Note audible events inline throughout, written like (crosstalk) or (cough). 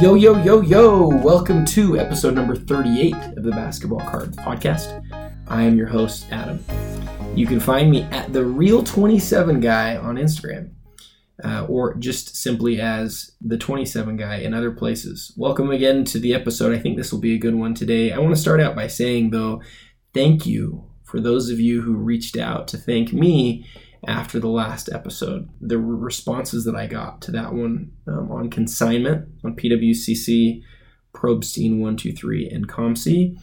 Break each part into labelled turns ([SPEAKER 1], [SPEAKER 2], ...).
[SPEAKER 1] Yo, yo, yo, yo! Welcome to episode number 38 of the Basketball Card Podcast. I am your host, Adam. You can find me at the Real 27 Guy on Instagram, uh, or just simply as the 27 Guy in other places. Welcome again to the episode. I think this will be a good one today. I want to start out by saying, though, thank you for those of you who reached out to thank me after the last episode. The responses that I got to that one um, on consignment on PWCC, Probstein 123, and COMC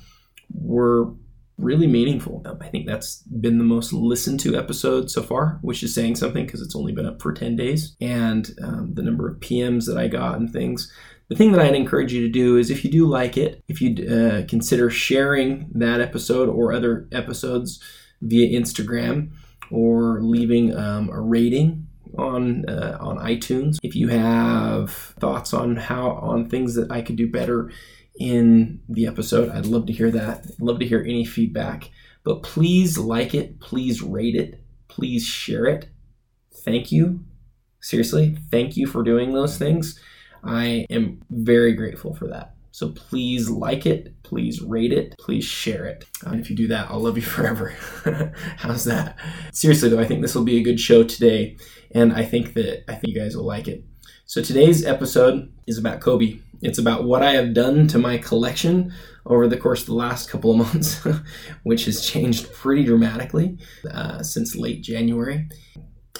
[SPEAKER 1] were really meaningful. Um, I think that's been the most listened to episode so far, which is saying something because it's only been up for 10 days. And um, the number of PMs that I got and things. The thing that I'd encourage you to do is if you do like it, if you uh, consider sharing that episode or other episodes via Instagram, or leaving um, a rating on uh, on iTunes. If you have thoughts on how on things that I could do better in the episode, I'd love to hear that. I'd love to hear any feedback. But please like it, please rate it, please share it. Thank you. Seriously, thank you for doing those things. I am very grateful for that. So please like it, please rate it, please share it. And if you do that, I'll love you (laughs) forever. (laughs) How's that? Seriously though, I think this will be a good show today, and I think that I think you guys will like it. So today's episode is about Kobe. It's about what I have done to my collection over the course of the last couple of (laughs) months, which has changed pretty dramatically uh, since late January,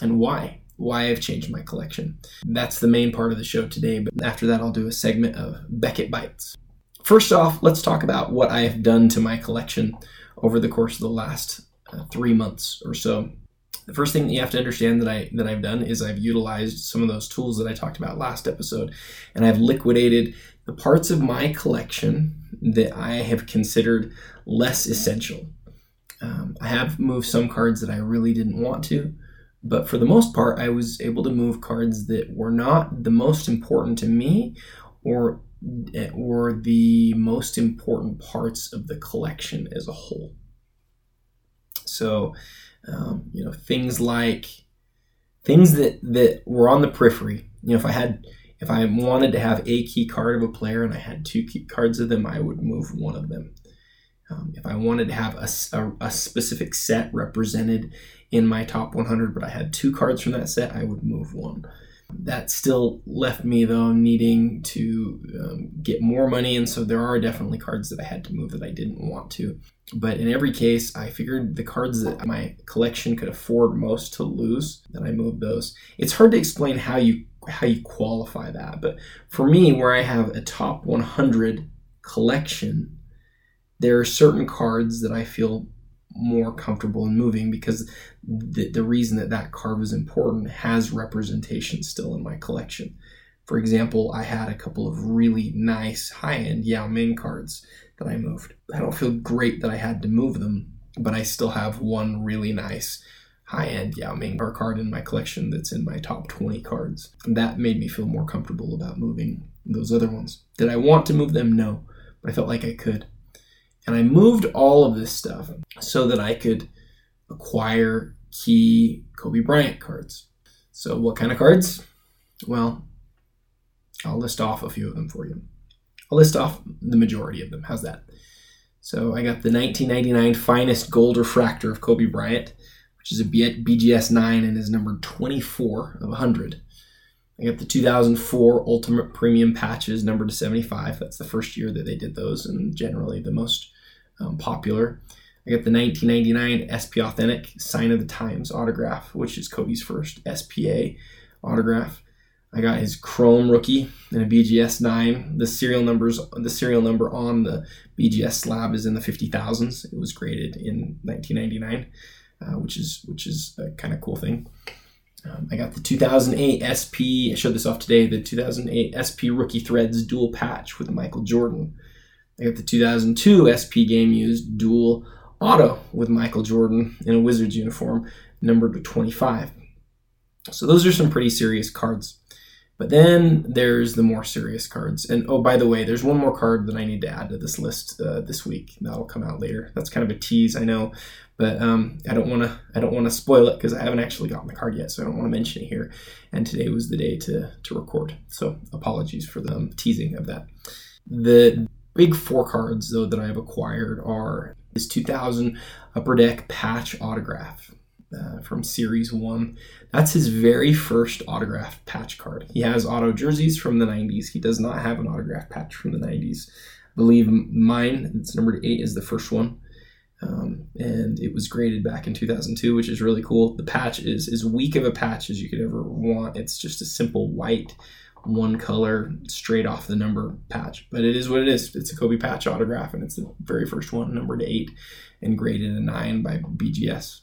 [SPEAKER 1] and why why I've changed my collection. That's the main part of the show today, but after that, I'll do a segment of Beckett Bites. First off, let's talk about what I have done to my collection over the course of the last uh, three months or so. The first thing that you have to understand that I that I've done is I've utilized some of those tools that I talked about last episode, and I've liquidated the parts of my collection that I have considered less essential. Um, I have moved some cards that I really didn't want to, but for the most part, I was able to move cards that were not the most important to me or or the most important parts of the collection as a whole. So, um, you know, things like things that that were on the periphery. You know, if I had if I wanted to have a key card of a player and I had two key cards of them, I would move one of them. Um, if I wanted to have a, a, a, specific set represented in my top 100, but I had two cards from that set, I would move one. That still left me, though, needing to um, get more money, and so there are definitely cards that I had to move that I didn't want to. But in every case, I figured the cards that my collection could afford most to lose, that I moved those. It's hard to explain how you how you qualify that, but for me, where I have a top 100 collection, there are certain cards that I feel more comfortable in moving because the, the reason that that card was important has representation still in my collection. For example, I had a couple of really nice high end Yao Ming cards that I moved. I don't feel great that I had to move them, but I still have one really nice high end Yao Ming card in my collection that's in my top 20 cards. That made me feel more comfortable about moving those other ones. Did I want to move them? No, but I felt like I could. And I moved all of this stuff so that I could acquire key Kobe Bryant cards. So, what kind of cards? Well, I'll list off a few of them for you. I'll list off the majority of them. How's that? So, I got the 1999 finest gold refractor of Kobe Bryant, which is a BGS 9 and is number 24 of 100. I got the 2004 Ultimate Premium patches, numbered to 75. That's the first year that they did those, and generally the most um, popular. I got the 1999 SP Authentic Sign of the Times autograph, which is Kobe's first SPA autograph. I got his Chrome rookie and a BGS 9. The serial numbers, the serial number on the BGS slab is in the 50,000s. It was graded in 1999, uh, which is which is a kind of cool thing. Um, I got the 2008 SP. I showed this off today. The 2008 SP Rookie Threads dual patch with Michael Jordan. I got the 2002 SP game used dual auto with Michael Jordan in a Wizards uniform, numbered to 25. So those are some pretty serious cards. But then there's the more serious cards. And oh, by the way, there's one more card that I need to add to this list uh, this week. That'll come out later. That's kind of a tease, I know, but um, I don't want to. I don't want to spoil it because I haven't actually gotten the card yet, so I don't want to mention it here. And today was the day to to record, so apologies for the um, teasing of that. The big four cards though that I've acquired are his 2000 Upper Deck patch autograph uh, from Series 1. That's his very first autograph patch card. He has auto jerseys from the 90s. He does not have an autograph patch from the 90s. I believe mine, it's number 8, is the first one. Um, and it was graded back in 2002, which is really cool. The patch is as weak of a patch as you could ever want. It's just a simple white, one color, straight off the number patch. But it is what it is. It's a Kobe patch autograph, and it's the very first one, numbered eight, and graded a nine by BGS.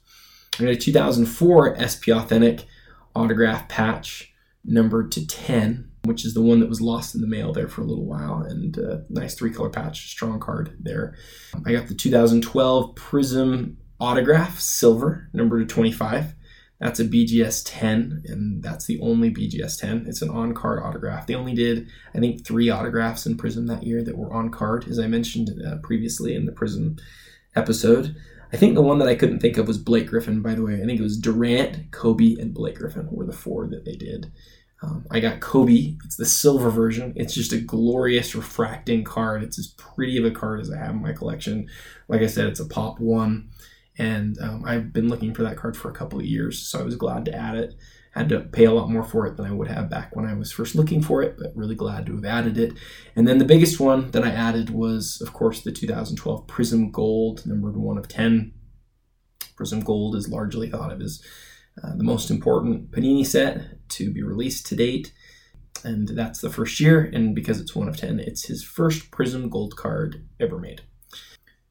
[SPEAKER 1] I got a 2004 SP Authentic autograph patch numbered to 10, which is the one that was lost in the mail there for a little while, and uh, nice three color patch, strong card there. I got the 2012 Prizm autograph silver, numbered to 25. That's a BGS 10, and that's the only BGS 10. It's an on card autograph. They only did, I think, three autographs in Prizm that year that were on card, as I mentioned uh, previously in the Prizm episode. I think the one that I couldn't think of was Blake Griffin, by the way. I think it was Durant, Kobe, and Blake Griffin were the four that they did. Um, I got Kobe. It's the silver version. It's just a glorious refracting card. It's as pretty of a card as I have in my collection. Like I said, it's a pop one. And um, I've been looking for that card for a couple of years, so I was glad to add it had to pay a lot more for it than I would have back when I was first looking for it, but really glad to have added it. And then the biggest one that I added was, of course, the 2012 Prizm Gold, numbered one of 10. Prizm Gold is largely thought of as uh, the most important Panini set to be released to date. And that's the first year, and because it's one of 10, it's his first Prizm Gold card ever made.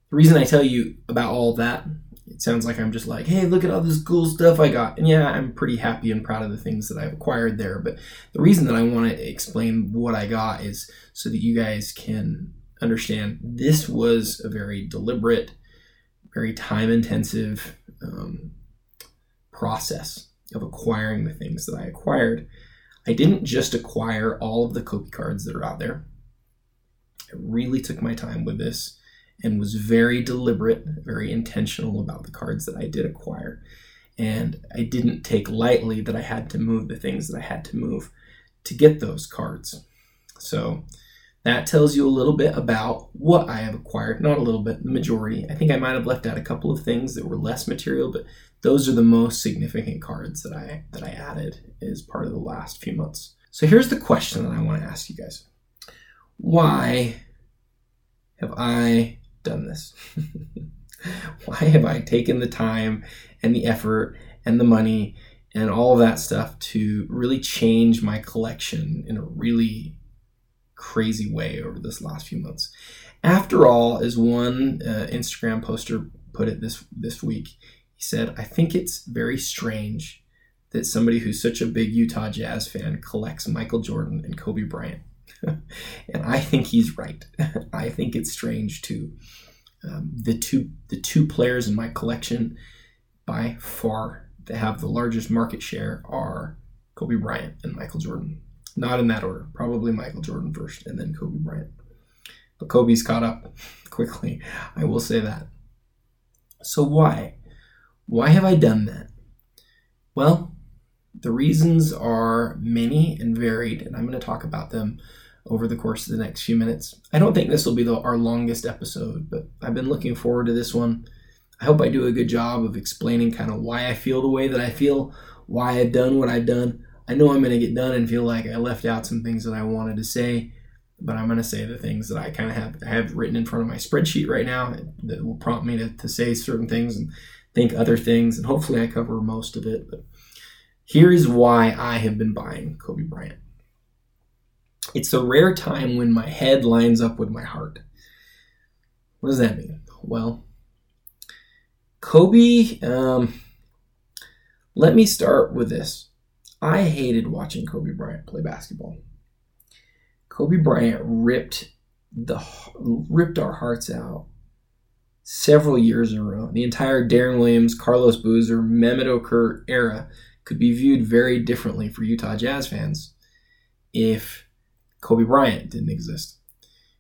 [SPEAKER 1] The reason I tell you about all that it sounds like I'm just like, hey, look at all this cool stuff I got. And yeah, I'm pretty happy and proud of the things that I've acquired there. But the reason that I want to explain what I got is so that you guys can understand this was a very deliberate, very time intensive um, process of acquiring the things that I acquired. I didn't just acquire all of the Kobe cards that are out there. I really took my time with this and was very deliberate, very intentional about the cards that I did acquire. And I didn't take lightly that I had to move the things that I had to move to get those cards. So that tells you a little bit about what I have acquired. Not a little bit, the majority. I think I might have left out a couple of things that were less material, but those are the most significant cards that I that I added as part of the last few months. So here's the question that I want to ask you guys. Why have I done this? (laughs) Why have I taken the time and the effort and the money and all of that stuff to really change my collection in a really crazy way over this last few months? After all, as one uh, Instagram poster put it this this week, he said, "I think it's very strange that somebody who's such a big Utah Jazz fan collects Michael Jordan and Kobe Bryant." (laughs) and I think he's right. (laughs) I think it's strange too. Um, the two the two players in my collection by far that have the largest market share are Kobe Bryant and Michael Jordan. Not in that order. Probably Michael Jordan first and then Kobe Bryant. But Kobe's caught up (laughs) quickly. I will say that. So why? Why have I done that? Well, the reasons are many and varied, and I'm going to talk about them over the course of the next few minutes. I don't think this will be the, our longest episode, but I've been looking forward to this one. I hope I do a good job of explaining kind of why I feel the way that I feel, why I've done what I've done. I know I'm going to get done and feel like I left out some things that I wanted to say, but I'm going to say the things that I kind of have have written in front of my spreadsheet right now that will prompt me to, to say certain things and think other things, and hopefully I cover most of it. But here is why I have been buying Kobe Bryant. It's the rare time when my head lines up with my heart. What does that mean? Well, Kobe, um, let me start with this. I hated watching Kobe Bryant play basketball. Kobe Bryant ripped the ripped our hearts out several years in a row. The entire Deron Williams, Carlos Boozer, Mehmet Okur era could be viewed very differently for Utah Jazz fans if Kobe Bryant didn't exist.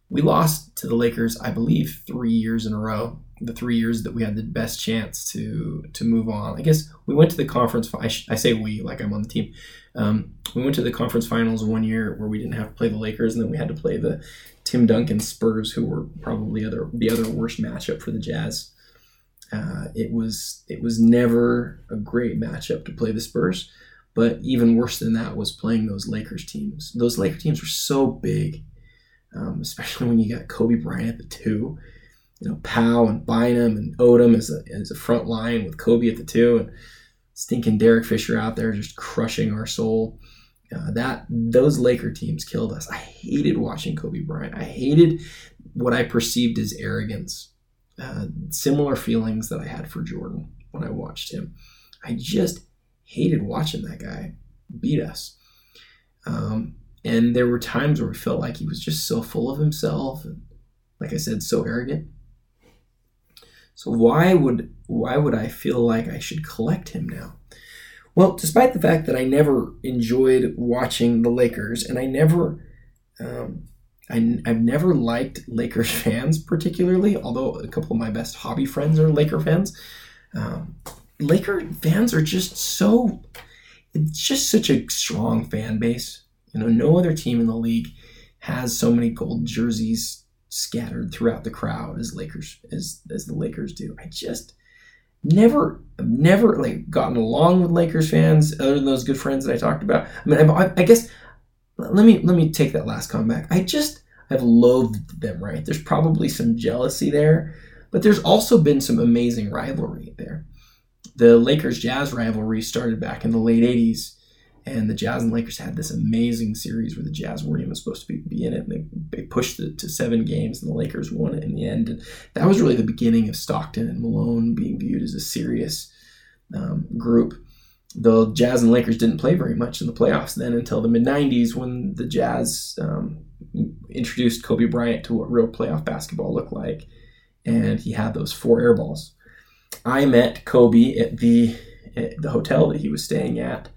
[SPEAKER 1] We lost to the Lakers, I believe, three years in a row. The three years that we had the best chance to to move on. I guess we went to the conference. I, sh- I say we like I'm on the team. Um, we went to the conference finals one year where we didn't have to play the Lakers, and then we had to play the Tim Duncan Spurs, who were probably other the other worst matchup for the Jazz. Uh, it was it was never a great matchup to play the Spurs, but even worse than that was playing those Lakers teams. Those Lakers teams were so big, um, especially when you got Kobe Bryant at the two. You know, Pau and Bynum and Odom as a as a front line with Kobe at the two, and stinking Derek Fisher out there just crushing our soul. Uh, that those Laker teams killed us. I hated watching Kobe Bryant. I hated what I perceived as arrogance. Uh, similar feelings that I had for Jordan when I watched him. I just hated watching that guy beat us. Um, and there were times where it felt like he was just so full of himself and, like I said, so arrogant. So why would why would I feel like I should collect him now? Well, despite the fact that I never enjoyed watching the Lakers, and I never, um, I, have never liked Lakers fans particularly, although a couple of my best hobby friends are Laker fans. Um, Laker fans are just so, it's just such a strong fan base. You know, no other team in the league has so many gold jerseys scattered throughout the crowd as Lakers as as the Lakers do. I just never I've never like gotten along with Lakers fans other than those good friends that I talked about. I mean, I, I guess let me let me take that last comment. I just I've loathed them. Right? There's probably some jealousy there, but there's also been some amazing rivalry there. The Lakers Jazz rivalry started back in the late '80s and the Jazz and Lakers had this amazing series where the Jazz weren't even supposed to be, be in it. They, they pushed it to seven games, and the Lakers won it in the end. And that was really the beginning of Stockton and Malone being viewed as a serious um, group. The Jazz and Lakers didn't play very much in the playoffs then until the mid 90s when the Jazz um, introduced Kobe Bryant to what real playoff basketball looked like. And he had those four air balls. I met Kobe at the, at the hotel that he was staying at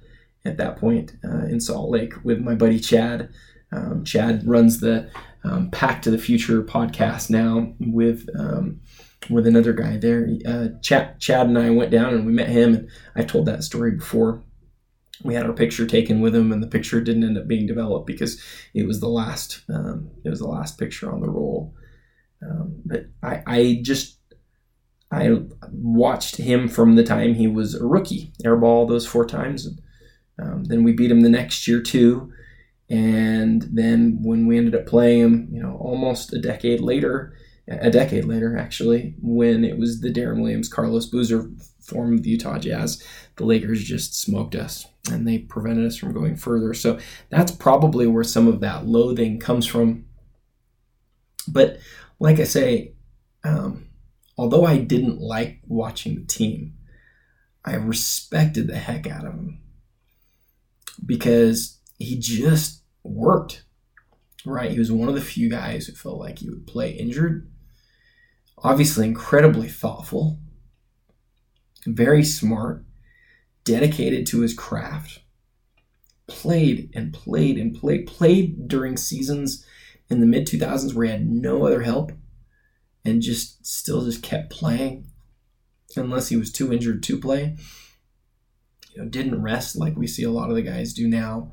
[SPEAKER 1] at that point uh, in Salt Lake with my buddy Chad. Um, Chad runs the um, Pack to the Future podcast now with um, with another guy there. Uh, Chad, Chad and I went down and we met him, and I've told that story before. We had our picture taken with him, and the picture didn't end up being developed because it was the last um, it was the last picture on the roll. Um, but I, I just I watched him from the time he was a rookie, airball those four times. Um, then we beat him the next year too, and then when we ended up playing him, you know, almost a decade later, a decade later actually, when it was the Deron Williams, Carlos Boozer form of the Utah Jazz, the Lakers just smoked us and they prevented us from going further. So that's probably where some of that loathing comes from. But like I say, um, although I didn't like watching the team, I respected the heck out of him because he just worked. Right? He was one of the few guys who felt like he would play injured. Obviously, incredibly thoughtful, very smart, dedicated to his craft. Played and played and played, played during seasons in the mid 2000s where he had no other help and just still just kept playing unless he was too injured to play you know, didn't rest like we see a lot of the guys do now,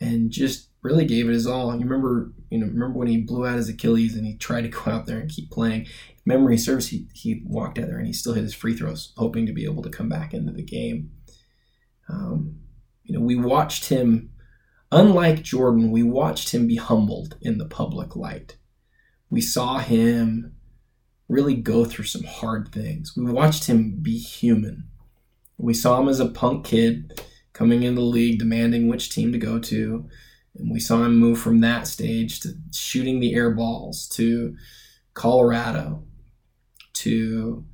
[SPEAKER 1] and just really gave it his all. You remember, you know, remember when he blew out his Achilles and he tried to go out there and keep playing. Memory serves, he he walked out there and he still hit his free throws, hoping to be able to come back into the game. Um, you know, we watched him. Unlike Jordan, we watched him be humbled in the public light. We saw him really go through some hard things. We watched him be human. We saw him as a punk kid coming into the league, demanding which team to go to. And we saw him move from that stage to shooting the air balls to Colorado to,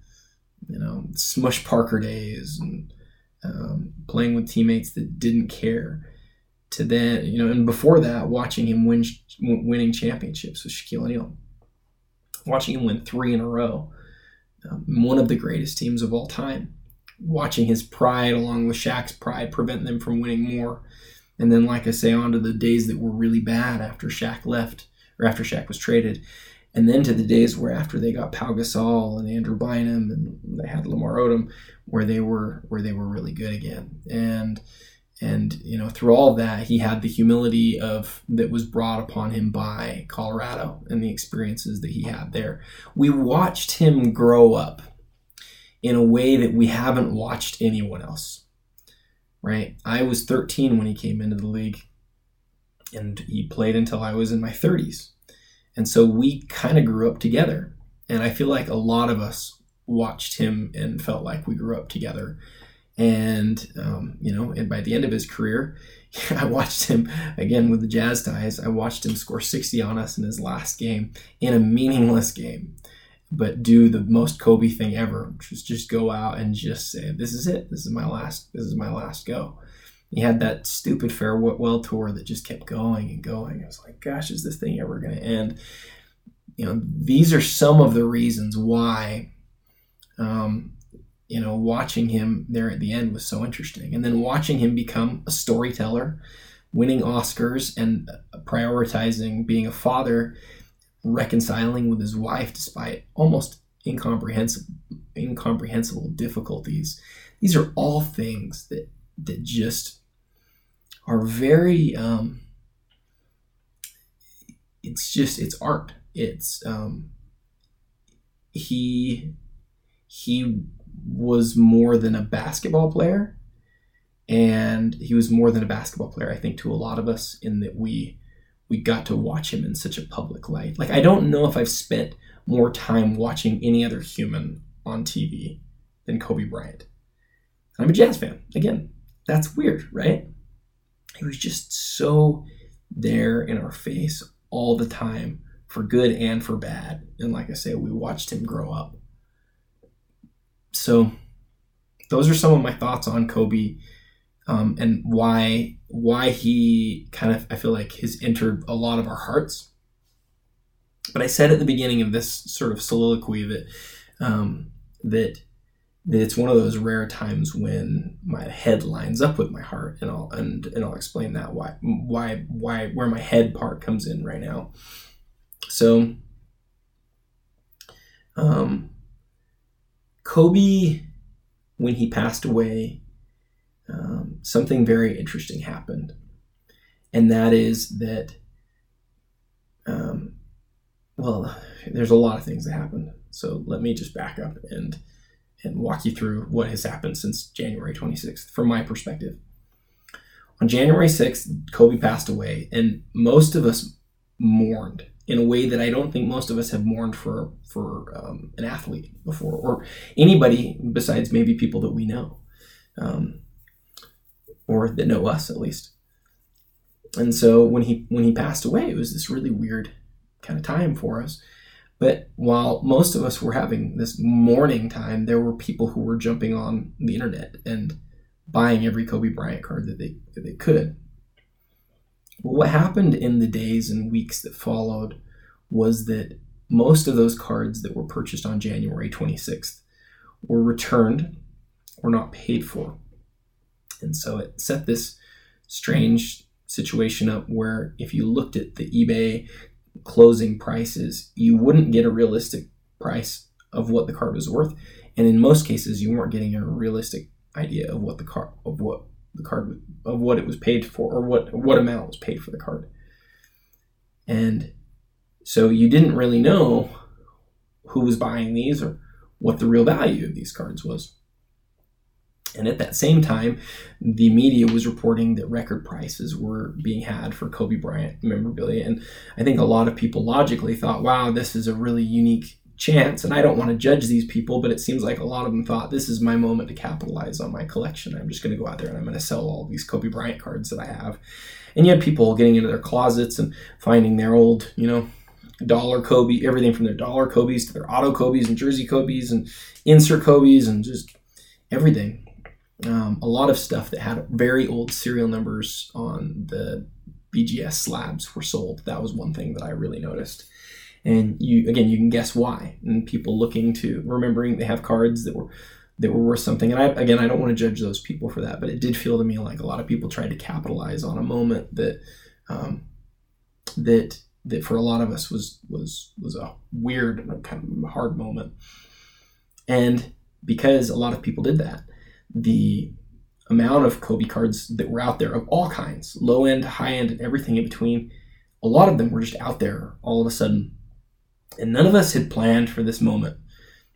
[SPEAKER 1] you know, Smush Parker days and um, playing with teammates that didn't care to then, you know, and before that, watching him win, winning championships with Shaquille O'Neal, watching him win three in a row, um, one of the greatest teams of all time watching his pride along with Shaq's pride prevent them from winning more. And then, like I say, on to the days that were really bad after Shaq left or after Shaq was traded. And then to the days where after they got Pau Gasol and Andrew Bynum and they had Lamar Odom, where they were where they were really good again. And and you know through all that he had the humility of that was brought upon him by colorado and the experiences that he had there. We watched him grow up in a way that we haven't watched anyone else right? I was 13 when he came into the league and he played until i was in my 30s and so we kind of grew up together and i feel like a lot of us watched him and felt like we grew up together and um, you know, and by the end of his career, (laughs) I watched him again with the Jazz ties. I watched him score 60 on us in his last game in a meaningless game, but do the most Kobe thing ever, which was just go out and just say, "This is it. This is my last. This is my last go." He had that stupid farewell tour that just kept going and going. I was like, "Gosh, is this thing ever going to end?" You know, these are some of the reasons why um, you know, watching him there at the end was so interesting. And then watching him become a storyteller, winning Oscars, and prioritizing being a father, reconciling with his wife despite almost incomprehensible, incomprehensible difficulties. These are all things that that just are very. Um, it's just it's art. It's um, he he was more than a basketball player. And he was more than a basketball player, I think, to a lot of us, in that we we got to watch him in such a public light. Like I don't know if I've spent more time watching any other human on TV than Kobe Bryant. I'm a Jazz fan. Again, that's weird, right? He was just so there in our face all the time for good and for bad. And like I say, we watched him grow up. So those are some of my thoughts on Kobe um, and why why he kind of I feel like has entered a lot of our hearts. But I said at the beginning of this sort of soliloquy that um, that that it's one of those rare times when my head lines up with my heart, and I'll and and I'll explain that why why why where my head part comes in right now. So, um, Kobe, when he passed away, um, something very interesting happened. And that is that, um, well, there's a lot of things that happened. So let me just back up and and walk you through what has happened since January 26th from my perspective. On January 6th, Kobe passed away, and most of us mourned in a way that I don't think most of us have mourned for for um, an athlete before, or anybody besides maybe people that we know, um, or that know us at least. And so when he when he passed away, it was this really weird kind of time for us. But while most of us were having this mourning time, there were people who were jumping on the internet and buying every Kobe Bryant card that they that they could what happened in the days and weeks that followed was that most of those cards that were purchased on January 26th were returned or not paid for. And so it set this strange situation up where if you looked at the eBay closing prices, you wouldn't get a realistic price of what the card was worth. And in most cases, you weren't getting a realistic idea of what the card of what the card of what it was paid for or what what amount was paid for the card. And so you didn't really know who was buying these or what the real value of these cards was. And at that same time, the media was reporting that record prices were being had for Kobe Bryant memorabilia. And I think a lot of people logically thought, wow, this is a really unique chance, and I don't want to judge these people, but it seems like a lot of them thought this is my moment to capitalize on my collection. I'm just going to go out there and I'm going to sell all these Kobe Bryant cards that I have. And you had people getting into their closets and finding their old, you know, dollar Kobe, everything from their dollar Kobe's to their auto Kobe's and jersey Kobe's and insert Kobe's and just everything. Um, a lot of stuff that had very old serial numbers on the BGS slabs were sold. That was one thing that I really noticed and you again you can guess why and people looking to remembering they have cards that were that were worth something. And I, again, I don't want to judge those people for that, but it did feel to me like a lot of people tried to capitalize on a moment that um, that that for a lot of us was was was a weird and kind of hard moment. And because a lot of people did that, the amount of Kobe cards that were out there of all kinds, low end, high end, and everything in between, a lot of them were just out there all of a sudden. And none of us had planned for this moment.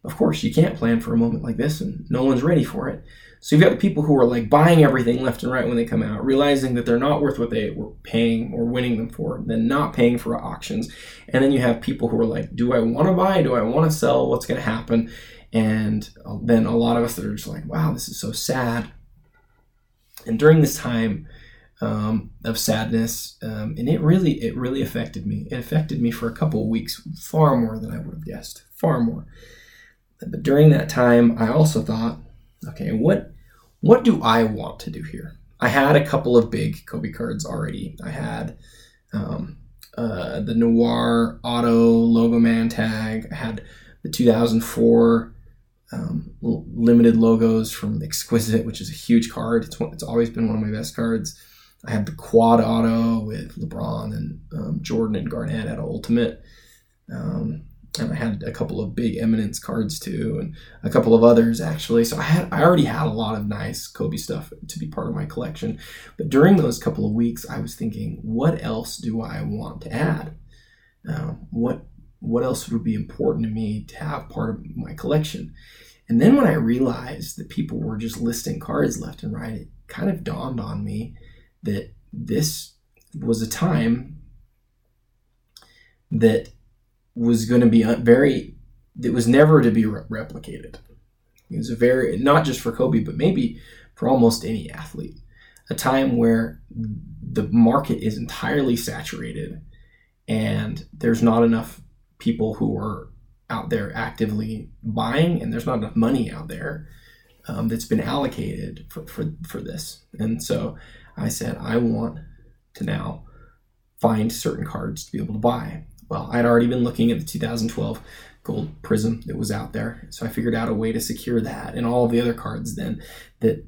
[SPEAKER 1] Of course, you can't plan for a moment like this, and no one's ready for it. So you've got the people who are like buying everything left and right when they come out, realizing that they're not worth what they were paying or winning them for, then not paying for auctions. And then you have people who are like, do I want to buy? Do I want to sell? What's going to happen? And uh, then a lot of us that are just like, wow, this is so sad. And during this time um, of sadness, um, and it really, it really affected me. It affected me for a couple of weeks, far more than I would have guessed, far more. But during that time, I also thought, okay, what what do I want to do here? I had a couple of big Kobe cards already. I had um, uh, the Noir Auto Logo Man tag. I had the 2004 um, limited logos from Exquisite, which is a huge card. It's one, it's always been one of my best cards. I had the Quad Auto with LeBron and um, Jordan and Garnett at Ultimate. Um, and I had a couple of big eminence cards too, and a couple of others actually. So I had I already had a lot of nice Kobe stuff to be part of my collection. But during those couple of weeks, I was thinking, what else do I want to add? Um, what what else would be important to me to have part of my collection? And then when I realized that people were just listing cards left and right, it kind of dawned on me that this was a time that was going to be very that was never to be re- replicated. It was a very not just for kobe but maybe for almost any athlete. A time where the market is entirely saturated and there's not enough people who are out there actively buying and there's not enough money out there um, that's been allocated for, for, for this. And so i said i want to now find certain cards to be able to buy well, I'd already been looking at the 2012 gold prizm that was out there. So I figured out a way to secure that and all the other cards then that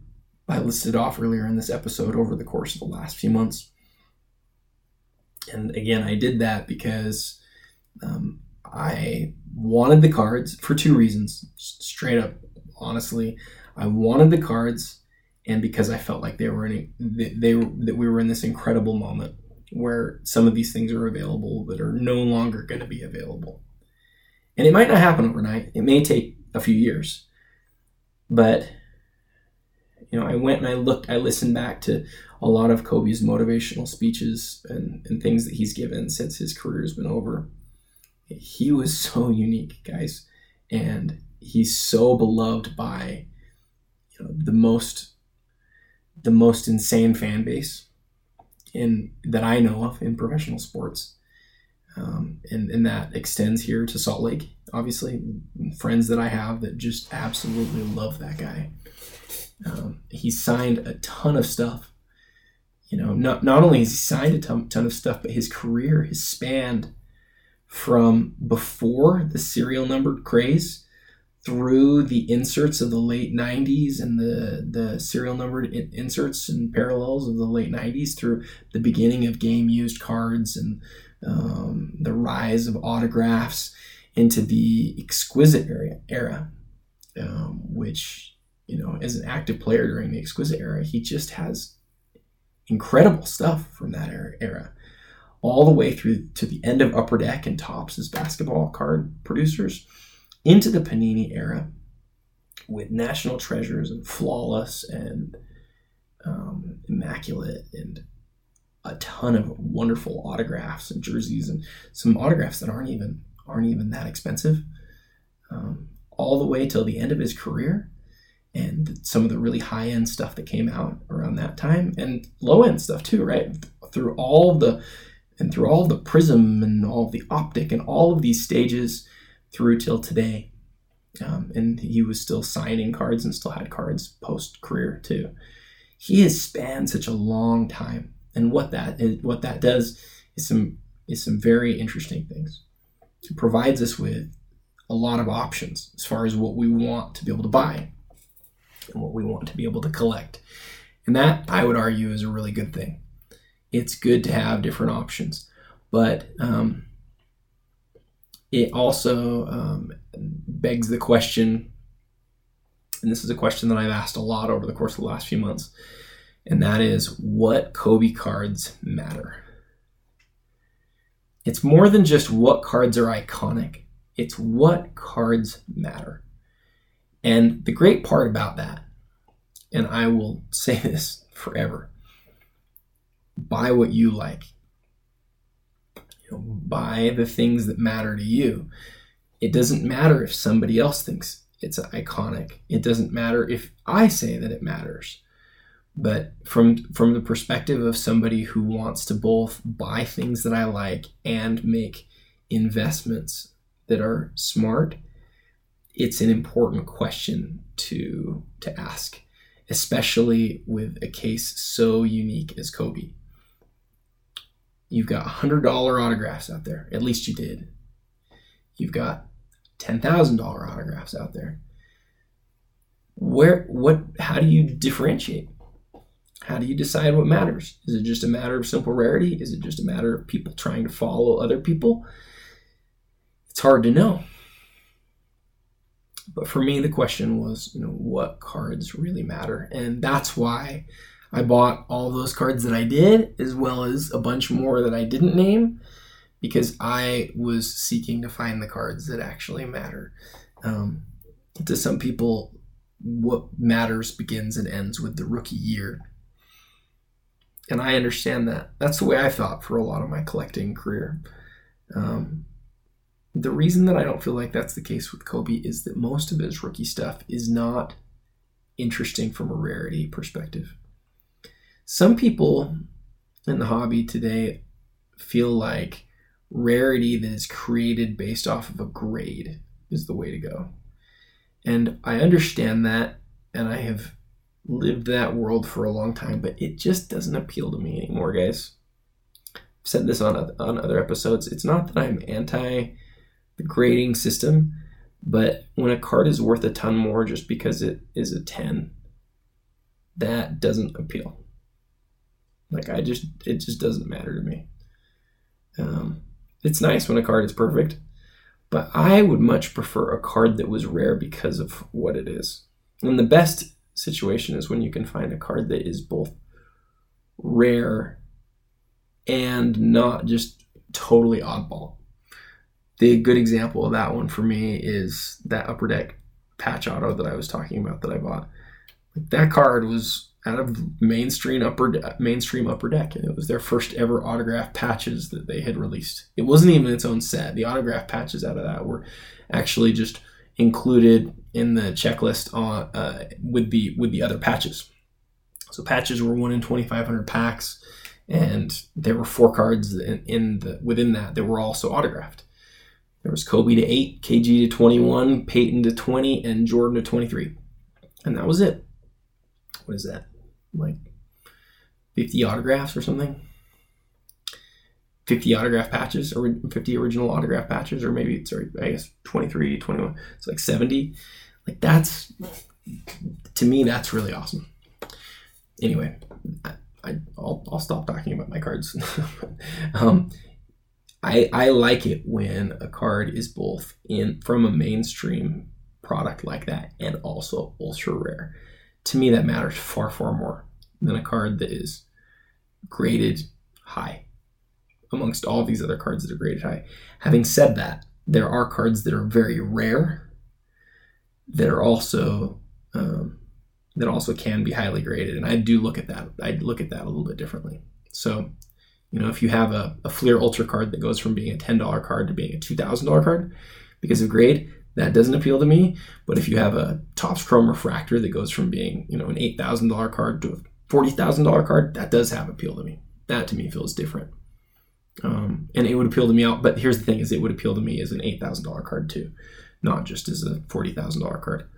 [SPEAKER 1] I listed off earlier in this episode over the course of the last few months. And again, I did that because um, I wanted the cards for two reasons. Straight up, honestly, I wanted the cards, and because I felt like they were in they, they that we were in this incredible moment where some of these things are available that are no longer going to be available. And it might not happen overnight. It may take a few years. But you know, I went and I looked, I listened back to a lot of Kobe's motivational speeches and, and things that he's given since his career's been over. He was so unique, guys. And he's so beloved by you know, the most the most insane fan base in that I know of in professional sports. Um, and, and that extends here to Salt Lake. Obviously, friends that I have that just absolutely love that guy. Um, he signed a ton of stuff. You know, not not only has he signed a ton, ton of stuff, but his career has spanned from before the serial numbered craze through the inserts of the late 90s and the, the serial numbered in- inserts and parallels of the late 90s through the beginning of game used cards and um, the rise of autographs into the exquisite era, era um, which, you know, as an active player during the exquisite era, he just has incredible stuff from that era, era. All the way through to the end of Upper Deck and Topps as basketball card producers into the Panini era with national treasures and flawless and um, immaculate and a ton of wonderful autographs and jerseys and some autographs that aren't even aren't even that expensive um, all the way till the end of his career and some of the really high end stuff that came out around that time and low end stuff too right? Through all the and through all the prizm and all the optic and all of these stages through till today. Um, and he was still signing cards and still had cards post career too. He has spanned such a long time, and what that is, what that does is some is some very interesting things. It provides us with a lot of options as far as what we want to be able to buy. and what we want to be able to collect. And that, I would argue, is a really good thing. It's good to have different options, but um, it also um, begs the question, and this is a question that I've asked a lot over the course of the last few months, and that is what Kobe cards matter. It's more than just what cards are iconic, it's what cards matter. And the great part about that, and I will (laughs) say this forever buy what you like. Buy the things that matter to you. It doesn't matter if somebody else thinks it's iconic. It doesn't matter if I say that it matters. But from from the perspective of somebody who wants to both buy things that I like and make investments that are smart, it's an important question to to ask, especially with a case so unique as Kobe. You've got $100 autographs out there. At least you did. You've got $10,000 autographs out there. Where what how do you differentiate? How do you decide what matters? Is it just a matter of simple rarity? Is it just a matter of people trying to follow other people? It's hard to know. But for me, the question was, you know, what cards really matter? And that's why I bought all those cards that I did, as well as a bunch more that I didn't name, because I was seeking to find the cards that actually matter. Um, to some people, what matters begins and ends with the rookie year. And I understand that. That's the way I thought for a lot of my collecting career. Um, the reason that I don't feel like that's the case with Kobe is that most of his rookie stuff is not interesting from a rarity perspective. Some people in the hobby today feel like rarity that is created based off of a grade is the way to go. And I understand that, and I have lived that world for a long time, but it just doesn't appeal to me anymore, guys. I've said this on, on other episodes. It's not that I'm anti the grading system, but when a card is worth a ton more just because it is a 10, that doesn't appeal. Like I just, it just doesn't matter to me. Um, it's nice when a card is perfect, but I would much prefer a card that was rare because of what it is. And the best situation is when you can find a card that is both rare and not just totally oddball the good example of that one for me is that upper deck patch auto that I was talking about that I bought. That card was out of mainstream upper de- mainstream upper deck, and it was their first ever autograph patches that they had released. It wasn't even its own set. The autograph patches out of that were actually just included in the checklist on, uh, with the with the other patches. So patches were one in twenty five hundred packs, and there were four cards in, in the within that that were also autographed. There was Kobe to 8, KG to 21, Payton to 20, and Jordan to 23. And that was it. What is that? Like 50 autographs or something? 50 autograph patches or 50 original autograph patches or maybe sorry i guess 23 21 it's like 70 like that's to me that's really awesome anyway I, will I'll stop talking about my cards (laughs) um, I, I like it when a card is both in from a mainstream product like that and also ultra rare. To me, that matters far, far more than a card that is graded high amongst all these other cards that are graded high. Having said that, there are cards that are very rare that are also um, that also can be highly graded, and I do look at that. I look at that a little bit differently. So you know, if you have a, a Fleer Ultra card that goes from being a $10 card to being a $2,000 card because of grade, that doesn't appeal to me. But if you have a Topps Chrome Refractor that goes from being, you know, an $8,000 card to a $40,000 card, that does have appeal to me. That to me feels different. Um, and it would appeal to me out. But here's the thing: is it would appeal to me as an eight thousand dollar card too, not just as a forty thousand dollar card.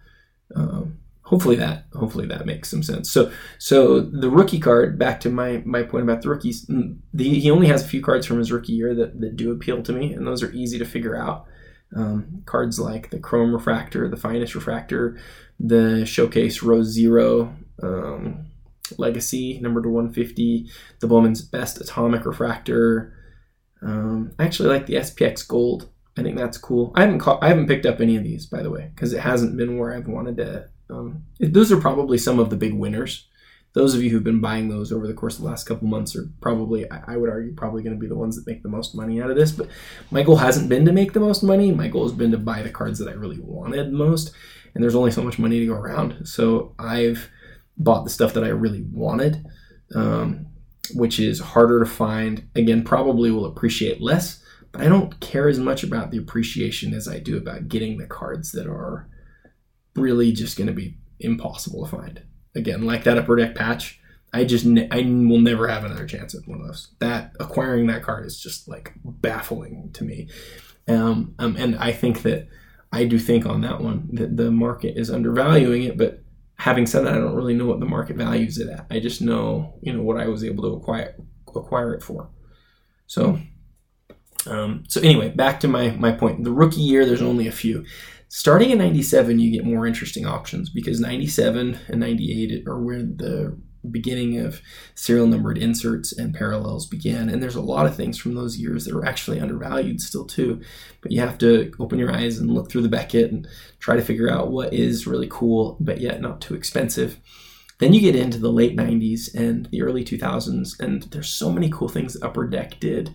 [SPEAKER 1] Um, hopefully that hopefully that makes some sense. So so the rookie card, back to my my point about the rookies, mm, the, he only has a few cards from his rookie year that, that do appeal to me, and those are easy to figure out. Um, cards like the Chrome Refractor, the Finest Refractor, the Showcase Rose Zero, um, Legacy number to 150, the Bowman's Best Atomic Refractor. Um, I actually like the SPX Gold. I think that's cool. I haven't caught, I haven't picked up any of these by the way because it hasn't been where I've wanted to. Um, it, those are probably some of the big winners. Those of you who've been buying those over the course of the last couple months are probably, I, would argue, probably going to be the ones that make the most money out of this. But my goal hasn't been to make the most money. My goal has been to buy the cards that I really wanted most. And there's only so much money to go around. So I've bought the stuff that I really wanted, um, which is harder to find. Again, probably will appreciate less, but I don't care as much about the appreciation as I do about getting the cards that are really just going to be impossible to find. Again, like that upper deck patch, I just ne- I will never have another chance at one of those. That acquiring that card is just like baffling to me, um, um, and I think that I do think on that one that the market is undervaluing it, but having said that, I don't really know what the market values it at. I just know, you know, what I was able to acquire acquire it for. So, um, so anyway, back to my my point. The rookie year, there's only a few. Starting in '97, you get more interesting options because '97 and '98 are where the beginning of serial numbered inserts and parallels began. And there's a lot of things from those years that are actually undervalued still too. But you have to open your eyes and look through the Beckett and try to figure out what is really cool, but yet not too expensive. Then you get into the late 90s and the early 2000s, and there's so many cool things Upper Deck did.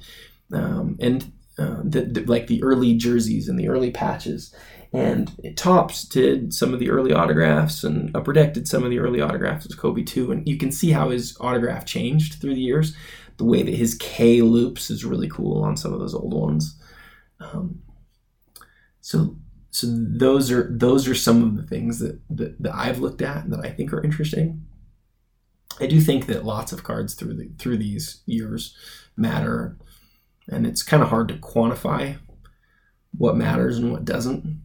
[SPEAKER 1] Um, and uh, the, the, like the early jerseys and the early patches and Topps did some of the early autographs, and Upper Deck did some of the early autographs with Kobe too. And you can see how his autograph changed through the years. The way that his K loops is really cool on some of those old ones. Um, so, so those are those are some of the things that, that that I've looked at that I think are interesting. I do think that lots of cards through the through these years matter, and it's kind of hard to quantify what matters and what doesn't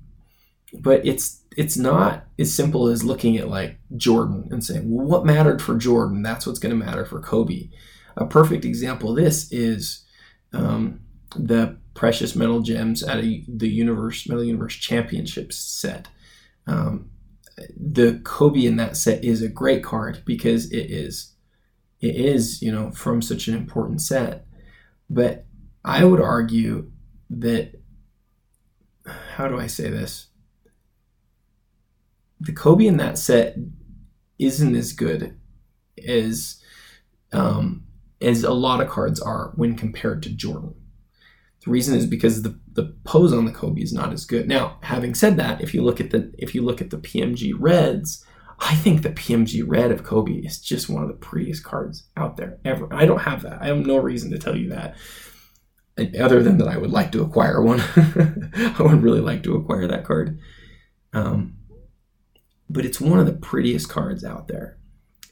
[SPEAKER 1] but it's it's not as simple as looking at like Jordan and saying, well, what mattered for Jordan? That's what's going to matter for Kobe. A perfect example of this is um, the precious metal gems at a, the universe metal universe championships set. Um, the Kobe in that set is a great card because it is it is you know from such an important set. But I would argue that how do I say this? The Kobe in that set isn't as good as um, as a lot of cards are when compared to Jordan. The reason is because the, the pose on the Kobe is not as good. Now, having said that, if you look at the if you look at the PMG reds, I think the PMG red of Kobe is just one of the prettiest cards out there ever. I don't have that. I have no reason to tell you that. Other than that, I would like to acquire one. (laughs) I would really like to acquire that card. Um, but it's one of the prettiest cards out there.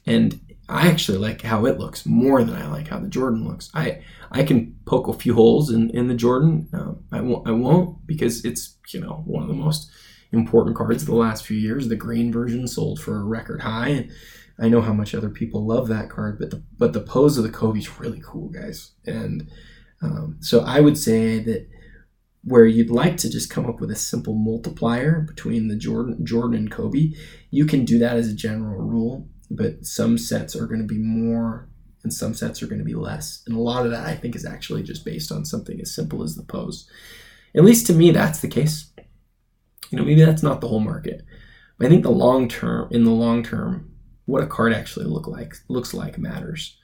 [SPEAKER 1] And I actually like how it looks more than I like how the Jordan looks. I I can poke a few holes in, in the Jordan. Um, I won't I won't because it's you know one of the most important cards of the last few years. The green version sold for a record high, and I know how much other people love that card. But the but the pose of the Kobe's really cool, guys. And um, so I would say that where you'd like to just come up with a simple multiplier between the Jordan Jordan and Kobe, you can do that as a general rule, but some sets are going to be more and some sets are going to be less. And a lot of that I think is actually just based on something as simple as the pose. At least to me that's the case. You know, maybe that's not the whole market. But I think the long term in the long term what a card actually look like looks like matters.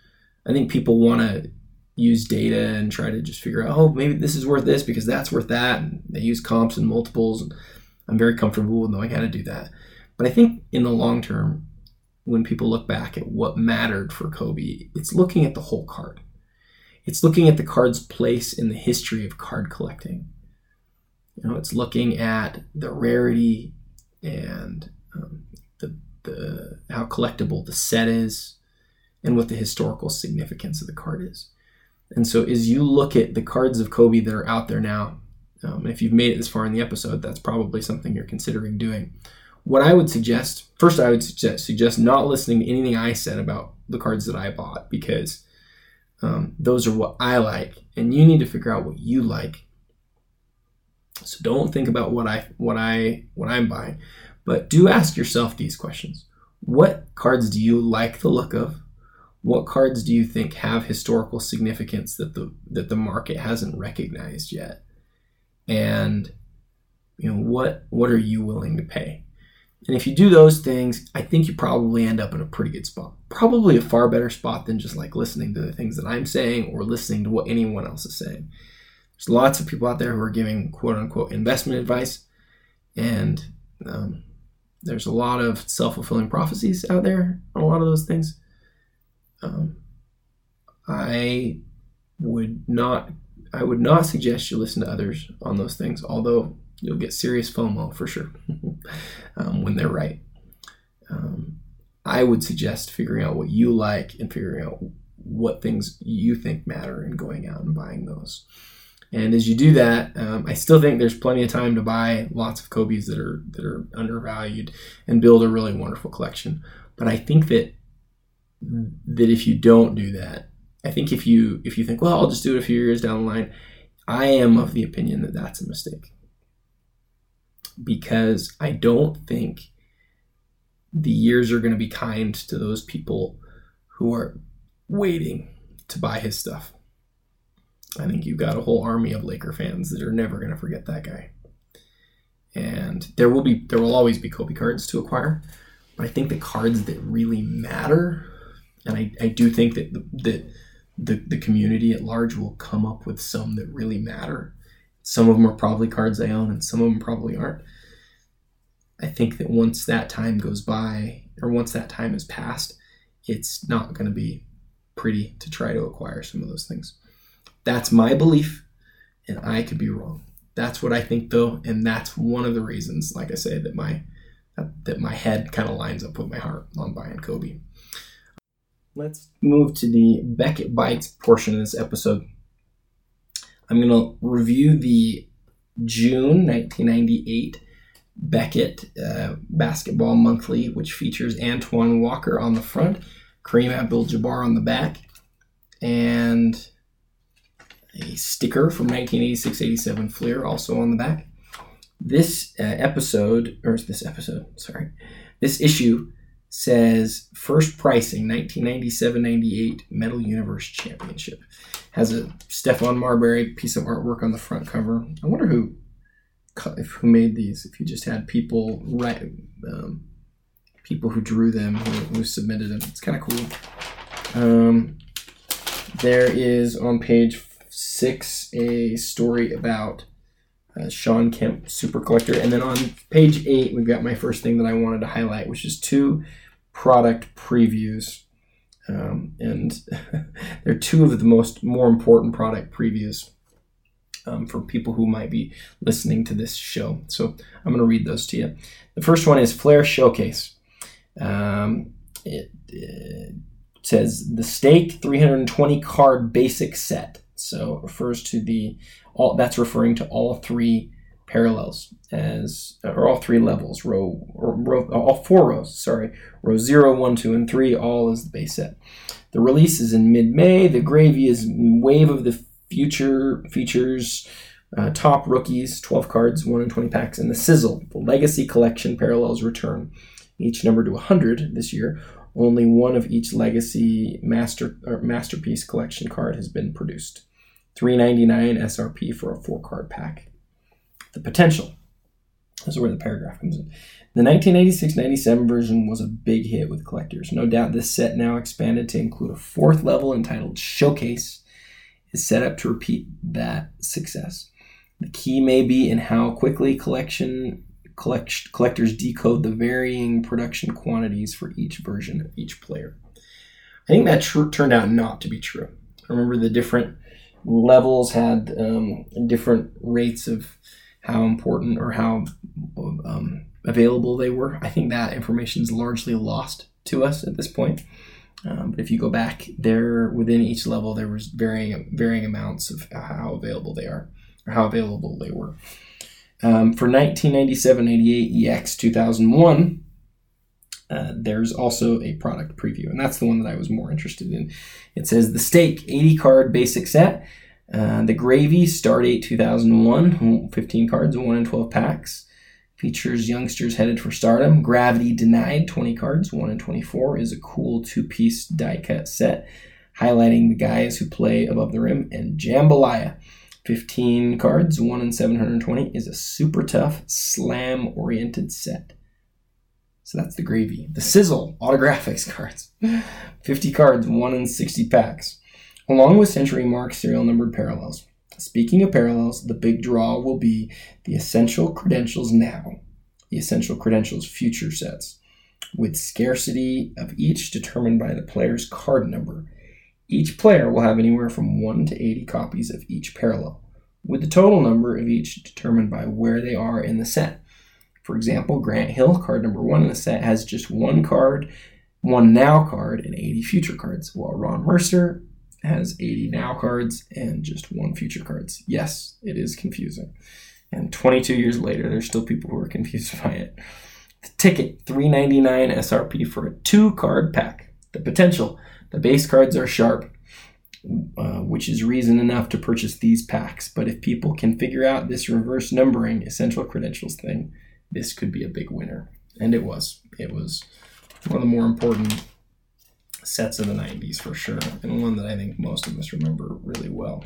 [SPEAKER 1] I think people want to use data and try to just figure out, oh, maybe this is worth this because that's worth that. And they use comps and multiples. And I'm very comfortable with knowing how to do that. But I think in the long term, when people look back at what mattered for Kobe, it's looking at the whole card. It's looking at the card's place in the history of card collecting. You know, it's looking at the rarity and um, the, the how collectible the set is, and what the historical significance of the card is. And so as you look at the cards of Kobe that are out there now, um, if you've made it this far in the episode, that's probably something you're considering doing. What I would suggest, first, I would suggest, suggest not listening to anything I said about the cards that I bought because um, those are what I like, and you need to figure out what you like. So don't think about what I what I what I'm buying, but do ask yourself these questions. What cards do you like the look of? What cards do you think have historical significance that the that the market hasn't recognized yet? And you know, what what are you willing to pay? And if you do those things, I think you probably end up in a pretty good spot. Probably a far better spot than just like listening to the things that I'm saying or listening to what anyone else is saying. There's lots of people out there who are giving quote unquote investment advice, and um, there's a lot of self fulfilling prophecies out there on a lot of those things. Um, I would not I would not suggest you listen to others on those things, although you'll get serious FOMO for sure (laughs) um, when they're right. Um, I would suggest figuring out what you like and figuring out what things you think matter and going out and buying those. And as you do that, um, I still think there's plenty of time to buy lots of Kobe's that are that are undervalued and build a really wonderful collection. But I think that that if you don't do that, I think if you if you think, well, I'll just do it a few years down the line, I am of the opinion that that's a mistake because I don't think the years are going to be kind to those people who are waiting to buy his stuff. I think you've got a whole army of Laker fans that are never going to forget that guy. And there will be there will always be Kobe cards to acquire, but I think the cards that really matter, and I, I do think that the, that the, the community at large will come up with some that really matter. Some of them are probably cards I own, and some of them probably aren't. I think that once that time goes by, or once that time has passed, it's not going to be pretty to try to acquire some of those things. That's my belief, and I could be wrong. That's what I think, though, and that's one of the reasons, like I say, that my that my head kind of lines up with my heart on buying Kobe. Let's move to the Beckett Bites portion of this episode. I'm going to review the June 1998 Beckett uh, Basketball Monthly, which features Antoine Walker on the front, Kareem Abdul Jabbar on the back, and a sticker from 1986 87 Fleer also on the back. This uh, episode, or this episode, sorry, this issue says first pricing 1997 98 Metal Universe Championship. Has a Stephon Marbury piece of artwork on the front cover. I wonder who who made these. If you just had people write, um, people who drew them, who, who submitted them. It's kind of cool. Um, there is on page six a story about uh, Shawn Kemp, Super Collector. And then on page eight, we've got my first thing that I wanted to highlight, which is two product previews. Um, and (laughs) they're two of the most more important product previews um, for people who might be listening to this show. So I'm going to read those to you. The first one is Flair Showcase. Um, it, it says the Stake 320 card basic set. So it refers to the all that's referring to all three parallels as or all three levels row or row all four rows sorry row 0 1 2 and 3 all is the base set. The release is in mid-may. The gravy is wave of the future features uh, top rookies 12 cards 1 and 20 packs and the sizzle. The legacy collection parallels return each number to 100 this year. Only one of each legacy master or masterpiece collection card has been produced 399 SRP for a four card pack. The potential. This is where the paragraph comes in. The 1986-97 version was a big hit with collectors. No doubt this set now expanded to include a fourth level entitled Showcase is set up to repeat that success. The key may be in how quickly collection collect, collectors decode the varying production quantities for each version of each player. I think that tr- turned out not to be true. I Remember the different levels had um, different rates of how important or how um, available they were. I think that information is largely lost to us at this point. Um, but if you go back there within each level, there was varying varying amounts of how available they are or how available they were. Um, for 1997, 88, EX 2001, uh, there's also a product preview, and that's the one that I was more interested in. It says the Stake 80 card basic set. Uh, the Gravy Stardate 2001, 15 cards, 1 in 12 packs. Features youngsters headed for stardom. Gravity Denied, 20 cards, 1 in 24, is a cool two piece die cut set highlighting the guys who play above the rim. And Jambalaya, 15 cards, 1 in 720, is a super tough, slam oriented set. So that's the gravy. The Sizzle, autographics (laughs) cards, 50 cards, 1 in 60 packs, along with century mark serial numbered parallels. Speaking of parallels, the big draw will be the Essential Credentials Now, the Essential Credentials Future sets, with scarcity of each determined by the player's card number each player will have anywhere from 1 to 80 copies of each parallel, with the total number of each determined by where they are in the set. For example, Grant Hill, card number 1 in the set, has just one card, one now card, and 80 future cards, while Ron Mercer has 80 now cards and just one future cards. Yes, it is confusing. And 22 years later, there's still people who are (laughs) confused by it. The ticket, 399 SRP for a two card pack. The potential, the base cards are sharp, uh, which is reason enough to purchase these packs. But if people can figure out this reverse numbering essential credentials thing, this could be a big winner. And it was. It was one of the more important sets of the 90s for sure, and one that I think most of us remember really well.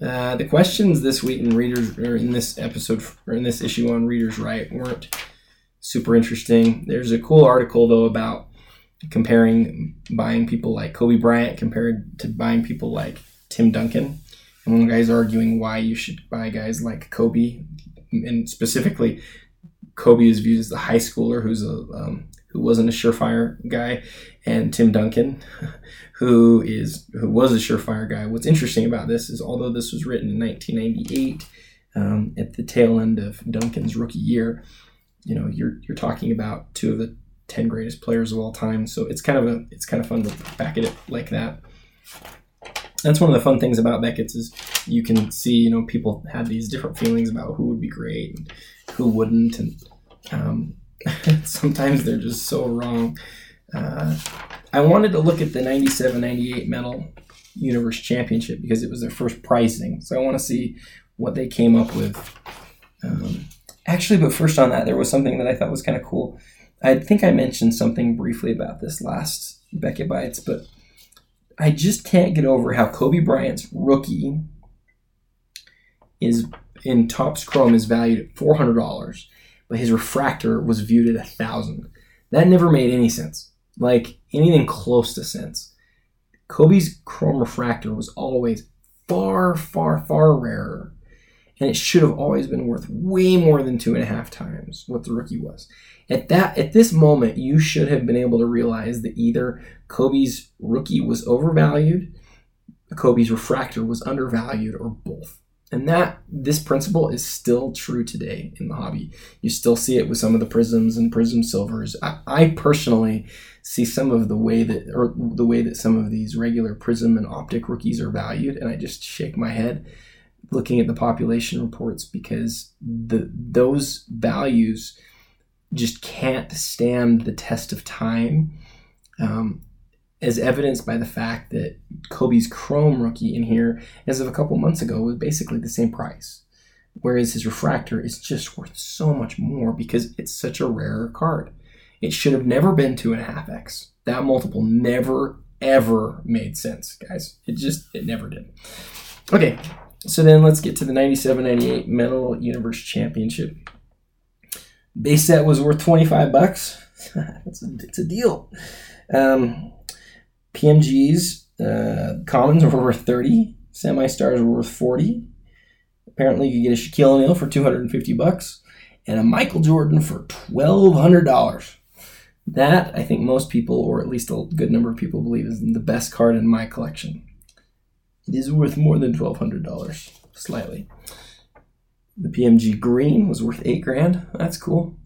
[SPEAKER 1] Uh, the questions this week in readers or in this episode or in this issue on Readers Write weren't super interesting. There's a cool article though about comparing buying people like Kobe Bryant compared to buying people like Tim Duncan. And one guy's arguing why you should buy guys like Kobe, and specifically, Kobe is viewed as the high schooler who's a um, who wasn't a surefire guy, and Tim Duncan, (laughs) who is who was a surefire guy. What's interesting about this is although this was written in 1998, um, at the tail end of Duncan's rookie year, you know you're you're talking about two of the 10 greatest players of all time. So it's kind of a it's kind of fun to back at it like that. That's one of the fun things about Beckett's is you can see you know people have these different feelings about who would be great and who wouldn't, and um, (laughs) sometimes they're just so wrong. Uh, I wanted to look at the 97-98 Metal Universe Championship because it was their first pricing. So I want to see what they came up with. Um, actually, but first on that, there was something that I thought was kind of cool. I think I mentioned something briefly about this last Beckett Bites, but I just can't get over how Kobe Bryant's rookie is in Topps Chrome is valued at four hundred dollars, but his refractor was viewed at a thousand. That never made any sense. Like anything close to sense. Kobe's Chrome refractor was always far, far, far rarer, and it should have always been worth way more than two and a half times what the rookie was. At that at this moment, you should have been able to realize that either Kobe's rookie was overvalued, Kobe's refractor was undervalued, or both. And that this principle is still true today in the hobby. You still see it with some of the prizms and prizm silvers. I, I personally see some of the way that or the way that some of these regular prizm and optic rookies are valued, and I just shake my head looking at the population reports because the those values just can't stand the test of time, um, as evidenced by the fact that Kobe's Chrome rookie in here, as of a couple months ago, was basically the same price. Whereas his refractor is just worth so much more because it's such a rarer card. It should have never been two and a half X. That multiple never, ever made sense, guys. It just, it never did. Okay, so then let's get to the 97 98 Metal Universe Championship. Base set was worth 25 bucks. (laughs) it's, a, it's a deal. Um, PMGs, uh, commons (laughs) were worth 30. Semi stars were worth 40. Apparently, you could get a Shaquille O'Neal for 250 bucks and a Michael Jordan for $1,200. That, I think most people, or at least a good number of people, believe is the best card in my collection. It is worth more than $1,200, slightly. The PMG green was worth eight grand. That's cool.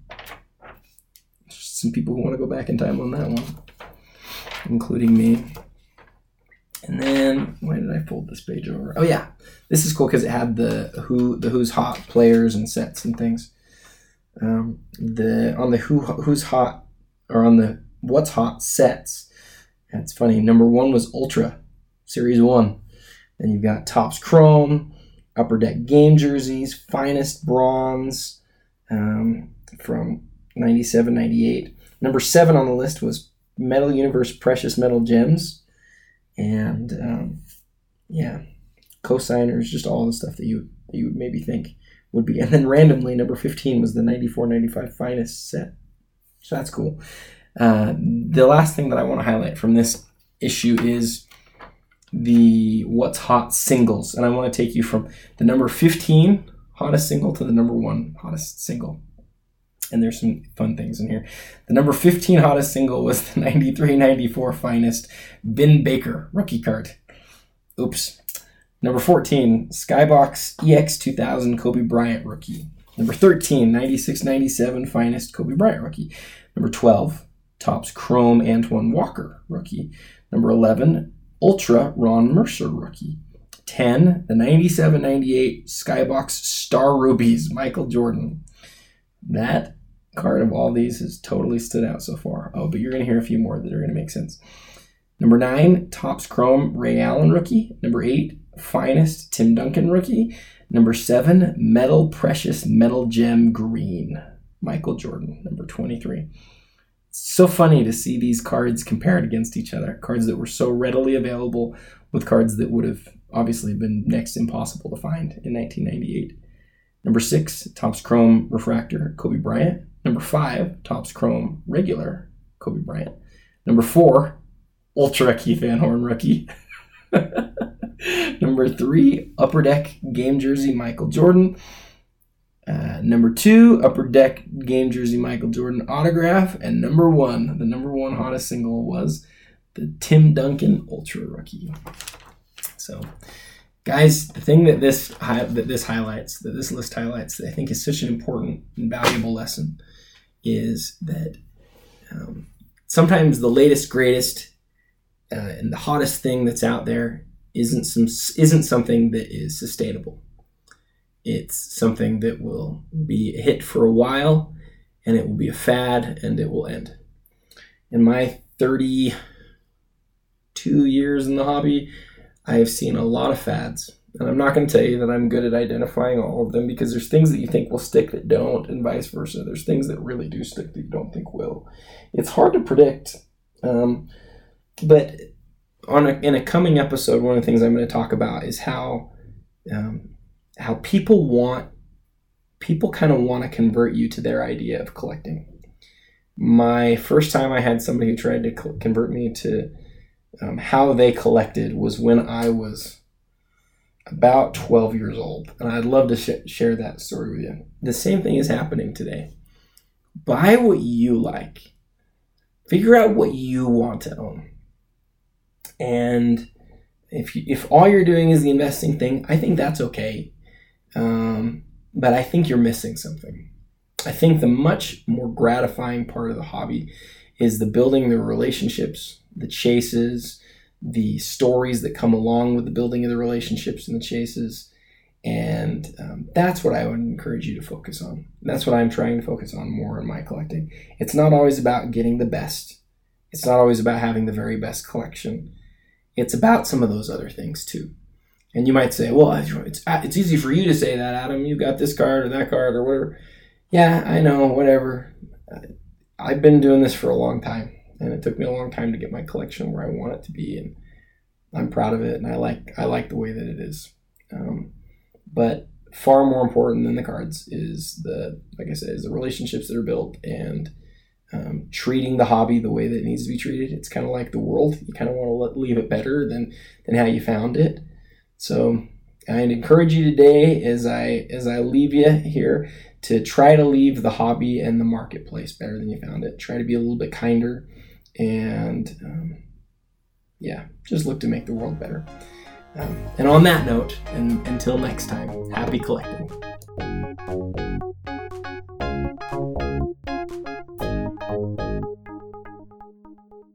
[SPEAKER 1] Some people who want to go back in time on that one, including me. And then why did I fold this page over? Oh yeah, this is cool because it had the who the who's hot players and sets and things. Um, the on the who who's hot or on the what's hot sets. It's funny. Number one was Ultra Series One Then you've got Topps Chrome, Upper Deck game jerseys, finest bronze um, from 97, 98. Number seven on the list was Metal Universe Precious Metal Gems. And um, yeah, cosigners, just all the stuff that you, you would maybe think would be. And then randomly, number 15 was the 94 95 finest set. So that's cool. Uh, the last thing that I want to highlight from this issue is the what's hot singles. And I want to take you from the number 15 hottest single to the number one hottest single. And there's some fun things in here. The number 15 hottest single was the (laughs) 93 94 finest Vin Baker rookie card. Oops. Number 14, Skybox EX2000 Kobe Bryant rookie. Number 13, 96 97 finest Kobe Bryant rookie. Number 12, Topps Chrome Antoine Walker rookie. Number 11, Ultra Ron Mercer rookie. 10, the 97 98 Skybox Star Rubies Michael Jordan. That card of all these has totally stood out so far. Oh, but you're going to hear a few more that are going to make sense. Number 9, Topps Chrome Ray Allen rookie. Number 8, Finest Tim Duncan rookie. Number 7, Metal Precious Metal Gem Green Michael Jordan. Number 23 so funny to see these cards compared against each other. Cards that were so readily available with cards that would have obviously been next impossible to find in 1998. Number six, Topps Chrome Refractor, Kobe Bryant. Number five, Topps Chrome Regular, Kobe Bryant. Number four, Ultra Keith Van Horn Rookie. (laughs) Number three, Upper Deck Game Jersey, Michael Jordan. Uh, number two, Upper Deck Game Jersey Michael Jordan autograph. And number one, the number one hottest single was the Tim Duncan Ultra Rookie. So, guys, the thing that this that this highlights, that this list highlights, that I think is such an important and valuable lesson, is that um, sometimes the latest, greatest, uh, and the hottest thing that's out there isn't some isn't something that is sustainable it's something that will be a hit for a while and it will be a fad and it will end. In my 32 years in the hobby, I have seen a lot of fads. And I'm not going to tell you that I'm good at identifying all of them because there's things that you think will stick that don't, and vice versa. There's things that really do stick that you don't think will. It's hard to predict. Um, but on a, in a coming episode, one of the things I'm going to talk about is how um, how people want people kind of want to convert you to their idea of collecting. My first time I had somebody who tried to convert me to um, how they collected was when I was about 12 years old. And I'd love to sh- share that story with you. The same thing is happening today. Buy what you like, figure out what you want to own. And if, you, if all you're doing is the investing thing, I think that's okay. Um, but I think you're missing something. I think the much more gratifying part of the hobby is the building the relationships, the chases, the stories that come along with the building of the relationships and the chases. And um, that's what I would encourage you to focus on. That's what I'm trying to focus on more in my collecting. It's not always about getting the best, it's not always about having the very best collection. It's about some of those other things too. And you might say, well, it's it's easy for you to say that, Adam. You got this card or that card or whatever. Yeah, I know, whatever. I've been doing this for a long time, and it took me a long time to get my collection where I want it to be, and I'm proud of it, and I like I like the way that it is. Um, but far more important than the cards is the like I said is the relationships that are built and um, treating the hobby the way that it needs to be treated. It's kind of like the world. You kind of want to leave it better than than how you found it. So I'd encourage you today as I as I leave you here to try to leave the hobby and the marketplace better than you found it. Try to be a little bit kinder and um, yeah, just look to make the world better. Um, and on that note, and until next time, happy collecting.